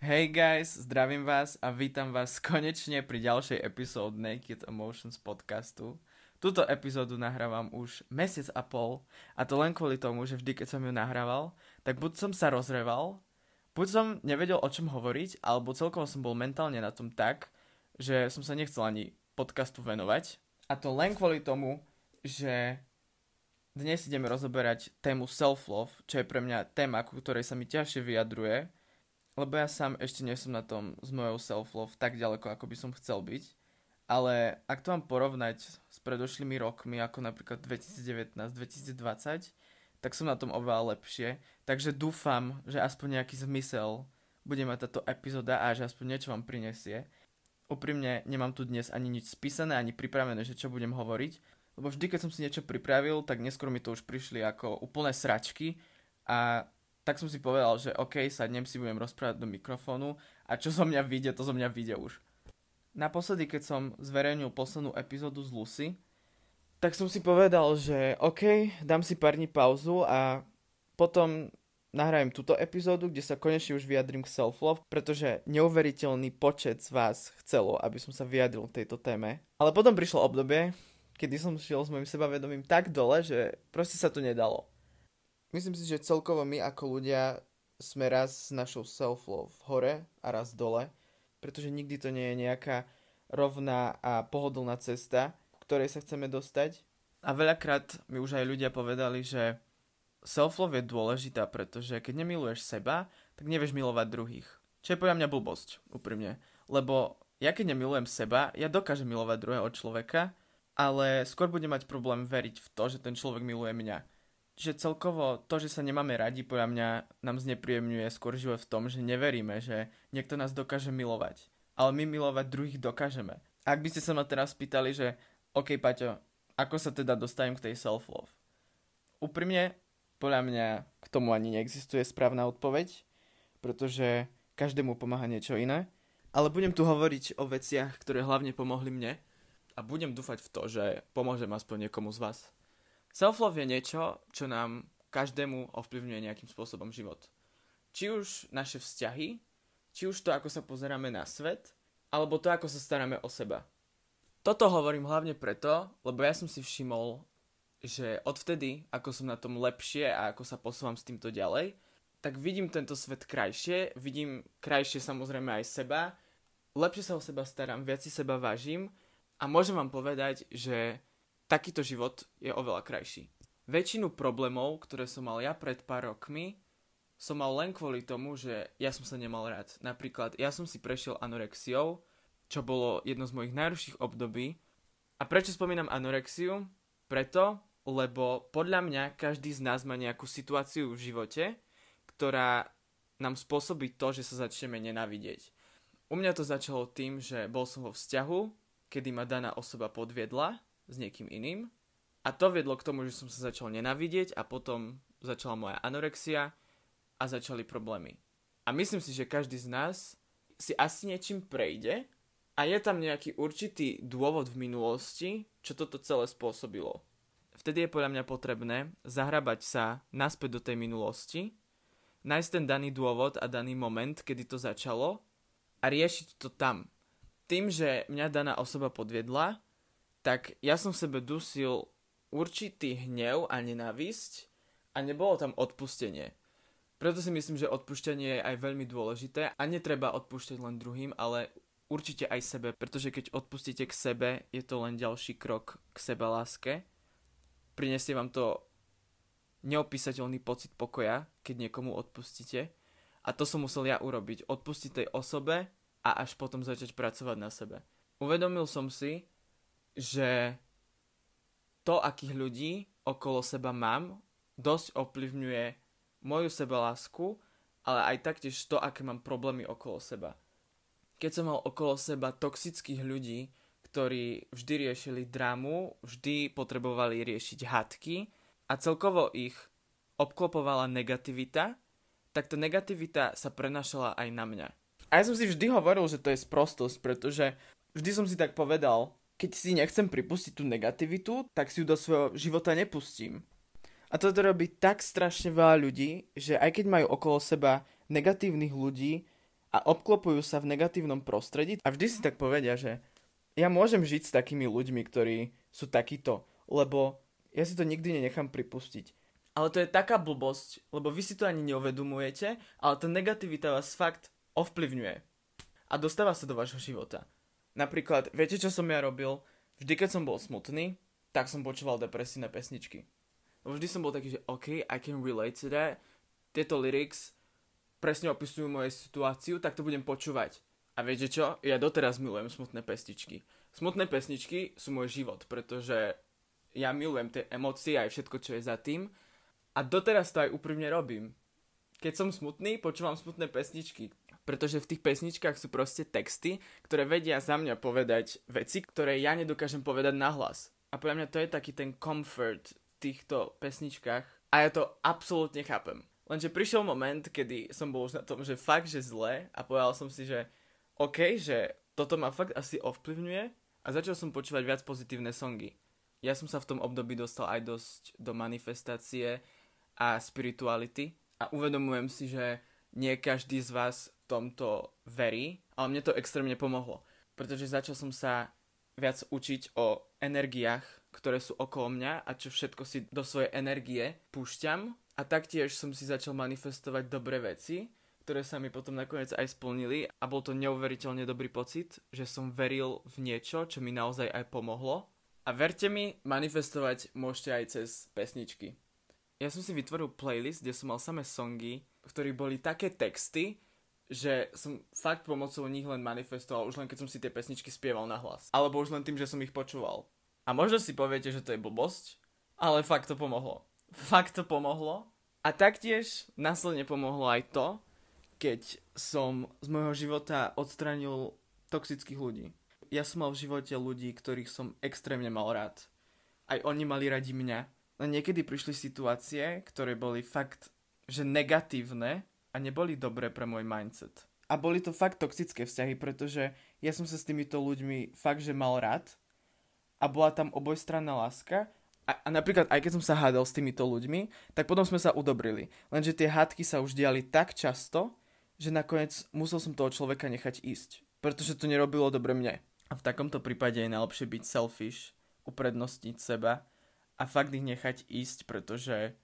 Hey guys, zdravím vás a vítam vás konečne pri ďalšej epizóde Naked Emotions podcastu. Túto epizódu nahrávam už mesiac a pol a to len kvôli tomu, že vždy, keď som ju nahrával, tak buď som sa rozreval, buď som nevedel o čom hovoriť, alebo celkovo som bol mentálne na tom tak, že som sa nechcel ani podcastu venovať. A to len kvôli tomu, že dnes ideme rozoberať tému self-love, čo je pre mňa téma, ku ktorej sa mi ťažšie vyjadruje, lebo ja sám ešte nie som na tom s mojou self-love tak ďaleko, ako by som chcel byť. Ale ak to mám porovnať s predošlými rokmi, ako napríklad 2019-2020, tak som na tom oveľa lepšie. Takže dúfam, že aspoň nejaký zmysel bude mať táto epizóda a že aspoň niečo vám prinesie. Úprimne nemám tu dnes ani nič spísané, ani pripravené, že čo budem hovoriť, lebo vždy, keď som si niečo pripravil, tak neskôr mi to už prišli ako úplné sračky a tak som si povedal, že OK, sadnem si, budem rozprávať do mikrofónu a čo zo mňa vyjde, to zo mňa vyjde už. Naposledy, keď som zverejnil poslednú epizódu z Lucy, tak som si povedal, že OK, dám si pár dní pauzu a potom nahrajem túto epizódu, kde sa konečne už vyjadrím k self-love, pretože neuveriteľný počet z vás chcelo, aby som sa vyjadril k tejto téme. Ale potom prišlo obdobie, kedy som šiel s mojim sebavedomím tak dole, že proste sa to nedalo. Myslím si, že celkovo my ako ľudia sme raz s našou self-love hore a raz dole, pretože nikdy to nie je nejaká rovná a pohodlná cesta, k ktorej sa chceme dostať. A veľakrát mi už aj ľudia povedali, že self-love je dôležitá, pretože keď nemiluješ seba, tak nevieš milovať druhých. Čo je podľa mňa blbosť, úprimne. Lebo ja keď nemilujem seba, ja dokážem milovať druhého človeka, ale skôr budem mať problém veriť v to, že ten človek miluje mňa že celkovo to, že sa nemáme radi, podľa mňa nám znepríjemňuje skôr život v tom, že neveríme, že niekto nás dokáže milovať. Ale my milovať druhých dokážeme. Ak by ste sa ma teraz pýtali, že OK, Paťo, ako sa teda dostanem k tej self-love? Úprimne, podľa mňa k tomu ani neexistuje správna odpoveď, pretože každému pomáha niečo iné. Ale budem tu hovoriť o veciach, ktoré hlavne pomohli mne a budem dúfať v to, že pomôžem aspoň niekomu z vás. Self-love je niečo, čo nám každému ovplyvňuje nejakým spôsobom život. Či už naše vzťahy, či už to, ako sa pozeráme na svet, alebo to, ako sa staráme o seba. Toto hovorím hlavne preto, lebo ja som si všimol, že odvtedy, ako som na tom lepšie a ako sa posúvam s týmto ďalej, tak vidím tento svet krajšie, vidím krajšie samozrejme aj seba, lepšie sa o seba starám, viac si seba vážim a môžem vám povedať, že takýto život je oveľa krajší. Väčšinu problémov, ktoré som mal ja pred pár rokmi, som mal len kvôli tomu, že ja som sa nemal rád. Napríklad, ja som si prešiel anorexiou, čo bolo jedno z mojich najrušších období. A prečo spomínam anorexiu? Preto, lebo podľa mňa každý z nás má nejakú situáciu v živote, ktorá nám spôsobí to, že sa začneme nenávidieť. U mňa to začalo tým, že bol som vo vzťahu, kedy ma daná osoba podviedla s niekým iným. A to viedlo k tomu, že som sa začal nenavidieť a potom začala moja anorexia a začali problémy. A myslím si, že každý z nás si asi niečím prejde a je tam nejaký určitý dôvod v minulosti, čo toto celé spôsobilo. Vtedy je podľa mňa potrebné zahrabať sa naspäť do tej minulosti, nájsť ten daný dôvod a daný moment, kedy to začalo a riešiť to tam. Tým, že mňa daná osoba podviedla, tak ja som v sebe dusil určitý hnev a nenávisť a nebolo tam odpustenie. Preto si myslím, že odpúšťanie je aj veľmi dôležité a netreba odpúšťať len druhým, ale určite aj sebe, pretože keď odpustíte k sebe, je to len ďalší krok k sebe láske. Prinesie vám to neopísateľný pocit pokoja, keď niekomu odpustíte. A to som musel ja urobiť. Odpustiť tej osobe a až potom začať pracovať na sebe. Uvedomil som si, že to, akých ľudí okolo seba mám, dosť ovplyvňuje moju sebalásku, ale aj taktiež to, aké mám problémy okolo seba. Keď som mal okolo seba toxických ľudí, ktorí vždy riešili drámu, vždy potrebovali riešiť hadky a celkovo ich obklopovala negativita, tak tá negativita sa prenašala aj na mňa. A ja som si vždy hovoril, že to je sprostosť, pretože vždy som si tak povedal, keď si nechcem pripustiť tú negativitu, tak si ju do svojho života nepustím. A toto robí tak strašne veľa ľudí, že aj keď majú okolo seba negatívnych ľudí a obklopujú sa v negatívnom prostredí a vždy si tak povedia, že ja môžem žiť s takými ľuďmi, ktorí sú takíto, lebo ja si to nikdy nenechám pripustiť. Ale to je taká blbosť, lebo vy si to ani neuvedomujete, ale tá negativita vás fakt ovplyvňuje. A dostáva sa do vášho života. Napríklad, viete čo som ja robil? Vždy, keď som bol smutný, tak som počúval depresívne pesničky. Vždy som bol taký, že OK, I can relate to that. Tieto lyrics presne opisujú moju situáciu, tak to budem počúvať. A viete čo? Ja doteraz milujem smutné pesničky. Smutné pesničky sú môj život, pretože ja milujem tie emócie aj všetko, čo je za tým. A doteraz to aj úprimne robím. Keď som smutný, počúvam smutné pesničky. Pretože v tých pesničkách sú proste texty, ktoré vedia za mňa povedať veci, ktoré ja nedokážem povedať nahlas. A podľa mňa to je taký ten comfort v týchto pesničkách. A ja to absolútne chápem. Lenže prišiel moment, kedy som bol už na tom, že fakt, že zle a povedal som si, že OK, že toto ma fakt asi ovplyvňuje a začal som počúvať viac pozitívne songy. Ja som sa v tom období dostal aj dosť do manifestácie a spirituality a uvedomujem si, že nie každý z vás tomto verí, ale mne to extrémne pomohlo, pretože začal som sa viac učiť o energiách, ktoré sú okolo mňa a čo všetko si do svojej energie púšťam a taktiež som si začal manifestovať dobré veci, ktoré sa mi potom nakoniec aj splnili a bol to neuveriteľne dobrý pocit, že som veril v niečo, čo mi naozaj aj pomohlo. A verte mi, manifestovať môžete aj cez pesničky. Ja som si vytvoril playlist, kde som mal samé songy, v boli také texty, že som fakt pomocou nich len manifestoval, už len keď som si tie pesničky spieval na hlas. Alebo už len tým, že som ich počúval. A možno si poviete, že to je blbosť, ale fakt to pomohlo. Fakt to pomohlo. A taktiež následne pomohlo aj to, keď som z môjho života odstranil toxických ľudí. Ja som mal v živote ľudí, ktorých som extrémne mal rád. Aj oni mali radi mňa. No niekedy prišli situácie, ktoré boli fakt, že negatívne a neboli dobré pre môj mindset. A boli to fakt toxické vzťahy, pretože ja som sa s týmito ľuďmi fakt, že mal rád a bola tam obojstranná láska a, a napríklad aj keď som sa hádal s týmito ľuďmi, tak potom sme sa udobrili. Lenže tie hádky sa už diali tak často, že nakoniec musel som toho človeka nechať ísť. Pretože to nerobilo dobre mne. A v takomto prípade je najlepšie byť selfish, uprednostniť seba a fakt ich nechať ísť, pretože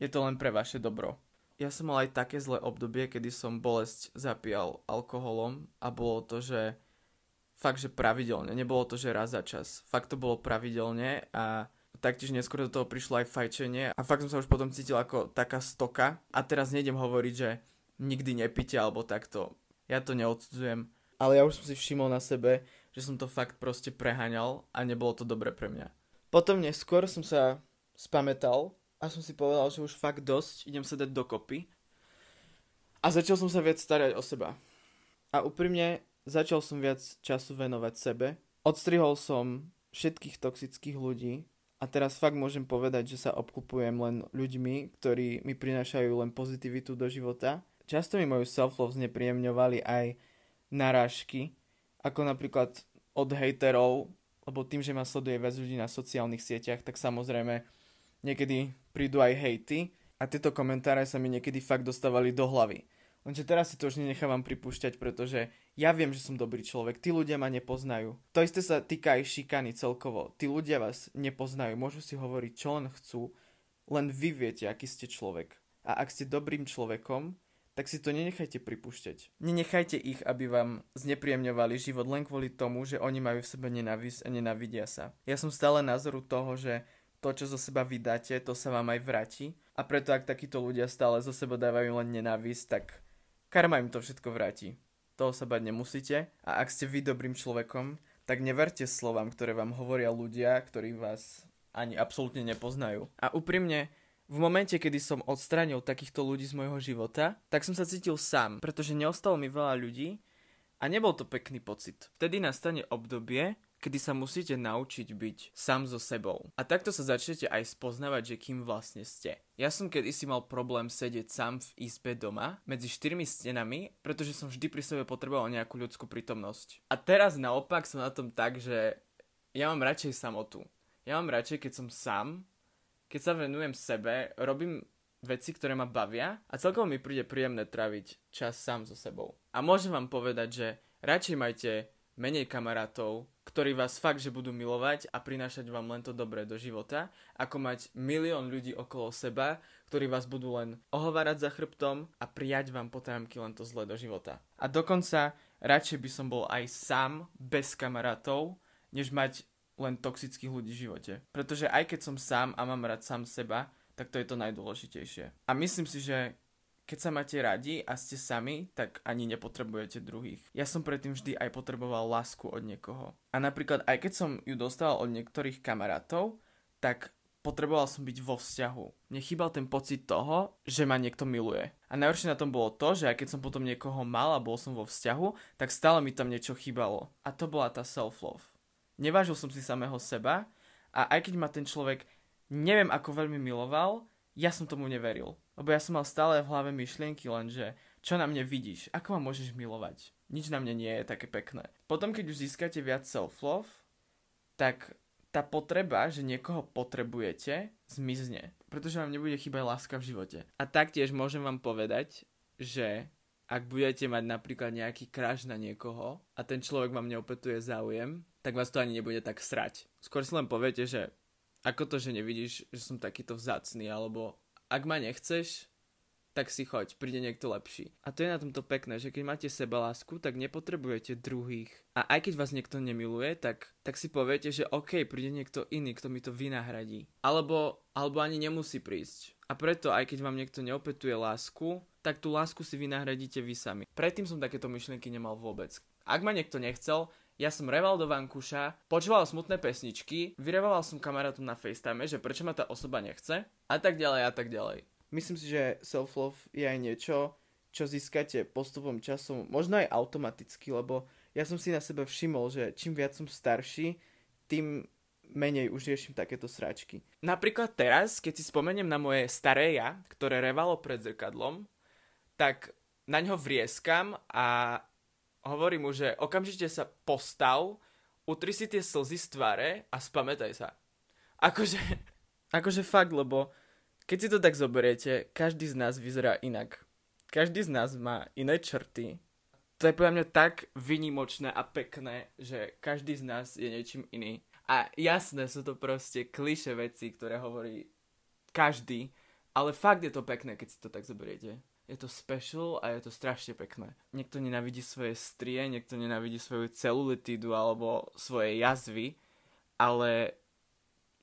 je to len pre vaše dobro ja som mal aj také zlé obdobie, kedy som bolesť zapíjal alkoholom a bolo to, že fakt, že pravidelne. Nebolo to, že raz za čas. Fakt to bolo pravidelne a taktiež neskôr do toho prišlo aj fajčenie a fakt som sa už potom cítil ako taká stoka a teraz nejdem hovoriť, že nikdy nepite alebo takto. Ja to neodsudzujem. Ale ja už som si všimol na sebe, že som to fakt proste preháňal a nebolo to dobre pre mňa. Potom neskôr som sa spametal a som si povedal, že už fakt dosť, idem sa dať dokopy. A začal som sa viac starať o seba. A úprimne začal som viac času venovať sebe. Odstrihol som všetkých toxických ľudí a teraz fakt môžem povedať, že sa obklupujem len ľuďmi, ktorí mi prinášajú len pozitivitu do života. Často mi moju self-love znepríjemňovali aj narážky, ako napríklad od hejterov, lebo tým, že ma sleduje viac ľudí na sociálnych sieťach, tak samozrejme niekedy prídu aj hejty a tieto komentáre sa mi niekedy fakt dostávali do hlavy. Lenže teraz si to už nenechávam pripúšťať, pretože ja viem, že som dobrý človek, tí ľudia ma nepoznajú. To isté sa týka aj šikany celkovo. Tí ľudia vás nepoznajú, môžu si hovoriť, čo len chcú, len vy viete, aký ste človek. A ak ste dobrým človekom, tak si to nenechajte pripúšťať. Nenechajte ich, aby vám znepríjemňovali život len kvôli tomu, že oni majú v sebe nenávisť a nenávidia sa. Ja som stále názoru toho, že to, čo zo seba vydáte, to sa vám aj vráti. A preto, ak takíto ľudia stále zo seba dávajú len nenávisť, tak karma im to všetko vráti. Toho sa bať nemusíte. A ak ste vy dobrým človekom, tak neverte slovám, ktoré vám hovoria ľudia, ktorí vás ani absolútne nepoznajú. A úprimne, v momente, kedy som odstranil takýchto ľudí z môjho života, tak som sa cítil sám, pretože neostalo mi veľa ľudí a nebol to pekný pocit. Vtedy nastane obdobie, kedy sa musíte naučiť byť sám so sebou. A takto sa začnete aj spoznávať, že kým vlastne ste. Ja som kedysi mal problém sedieť sám v izbe doma medzi štyrmi stenami, pretože som vždy pri sebe potreboval nejakú ľudskú prítomnosť. A teraz naopak som na tom tak, že ja mám radšej samotu. Ja mám radšej, keď som sám, keď sa venujem sebe, robím veci, ktoré ma bavia a celkovo mi príde príjemné traviť čas sám so sebou. A môžem vám povedať, že radšej majte menej kamarátov, ktorí vás fakt, že budú milovať a prinášať vám len to dobré do života, ako mať milión ľudí okolo seba, ktorí vás budú len ohovárať za chrbtom a prijať vám potajomky len to zlé do života. A dokonca radšej by som bol aj sám, bez kamarátov, než mať len toxických ľudí v živote. Pretože aj keď som sám a mám rád sám seba, tak to je to najdôležitejšie. A myslím si, že keď sa máte radi a ste sami, tak ani nepotrebujete druhých. Ja som predtým vždy aj potreboval lásku od niekoho. A napríklad aj keď som ju dostal od niektorých kamarátov, tak potreboval som byť vo vzťahu. Mne chýbal ten pocit toho, že ma niekto miluje. A najhoršie na tom bolo to, že aj keď som potom niekoho mal a bol som vo vzťahu, tak stále mi tam niečo chýbalo. A to bola tá self-love. Nevážil som si samého seba a aj keď ma ten človek neviem ako veľmi miloval, ja som tomu neveril. Lebo ja som mal stále v hlave myšlienky len, že čo na mne vidíš, ako ma môžeš milovať. Nič na mne nie je také pekné. Potom, keď už získate viac self-love, tak tá potreba, že niekoho potrebujete, zmizne. Pretože vám nebude chýbať láska v živote. A taktiež môžem vám povedať, že ak budete mať napríklad nejaký crush na niekoho a ten človek vám neopetuje záujem, tak vás to ani nebude tak srať. Skôr si len poviete, že ako to, že nevidíš, že som takýto vzácný, alebo ak ma nechceš, tak si choď, príde niekto lepší. A to je na tomto pekné, že keď máte seba lásku, tak nepotrebujete druhých. A aj keď vás niekto nemiluje, tak, tak si poviete, že OK, príde niekto iný, kto mi to vynahradí. Alebo, alebo ani nemusí prísť. A preto, aj keď vám niekto neopetuje lásku, tak tú lásku si vynahradíte vy sami. Predtým som takéto myšlienky nemal vôbec. Ak ma niekto nechcel, ja som reval do vankuša, počúval smutné pesničky, vyrevával som kamarátom na FaceTime, že prečo ma tá osoba nechce a tak ďalej a tak ďalej. Myslím si, že self-love je aj niečo, čo získate postupom času, možno aj automaticky, lebo ja som si na sebe všimol, že čím viac som starší, tým menej už riešim takéto sračky. Napríklad teraz, keď si spomeniem na moje staré ja, ktoré revalo pred zrkadlom, tak na ňo vrieskam a hovorí mu, že okamžite sa postav, utri si tie slzy z tváre a spamätaj sa. Akože, akože fakt, lebo keď si to tak zoberiete, každý z nás vyzerá inak. Každý z nás má iné črty. To je podľa mňa tak vynimočné a pekné, že každý z nás je niečím iný. A jasné sú to proste kliše veci, ktoré hovorí každý, ale fakt je to pekné, keď si to tak zoberiete je to special a je to strašne pekné. Niekto nenávidí svoje strie, niekto nenávidí svoju celulitídu alebo svoje jazvy, ale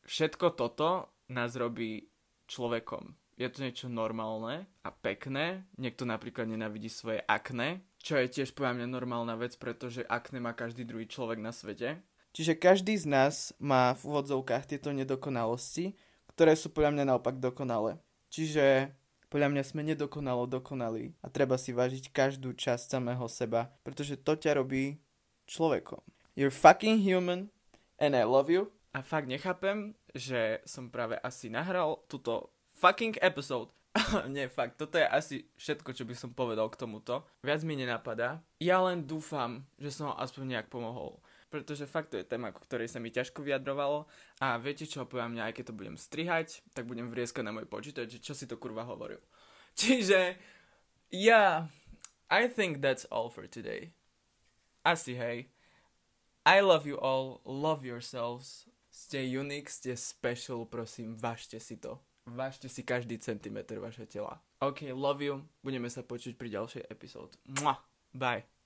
všetko toto nás robí človekom. Je to niečo normálne a pekné. Niekto napríklad nenávidí svoje akné, čo je tiež podľa mňa normálna vec, pretože akné má každý druhý človek na svete. Čiže každý z nás má v úvodzovkách tieto nedokonalosti, ktoré sú podľa mňa naopak dokonalé. Čiže podľa mňa sme nedokonalo dokonali a treba si vážiť každú časť samého seba, pretože to ťa robí človekom. You're fucking human and I love you. A fakt nechápem, že som práve asi nahral túto fucking episode. Nie, fakt, toto je asi všetko, čo by som povedal k tomuto. Viac mi nenapadá. Ja len dúfam, že som ho aspoň nejak pomohol pretože fakt to je téma, ku ktorej sa mi ťažko vyjadrovalo a viete čo, poviem mňa, aj keď to budem strihať, tak budem vrieskať na môj počítač, čo si to kurva hovoril. Čiže, yeah, I think that's all for today. Asi hej. I love you all, love yourselves, ste unique, ste special, prosím, vážte si to. Vážte si každý centimetr vašeho tela. OK, love you, budeme sa počuť pri ďalšej epizóde. Bye.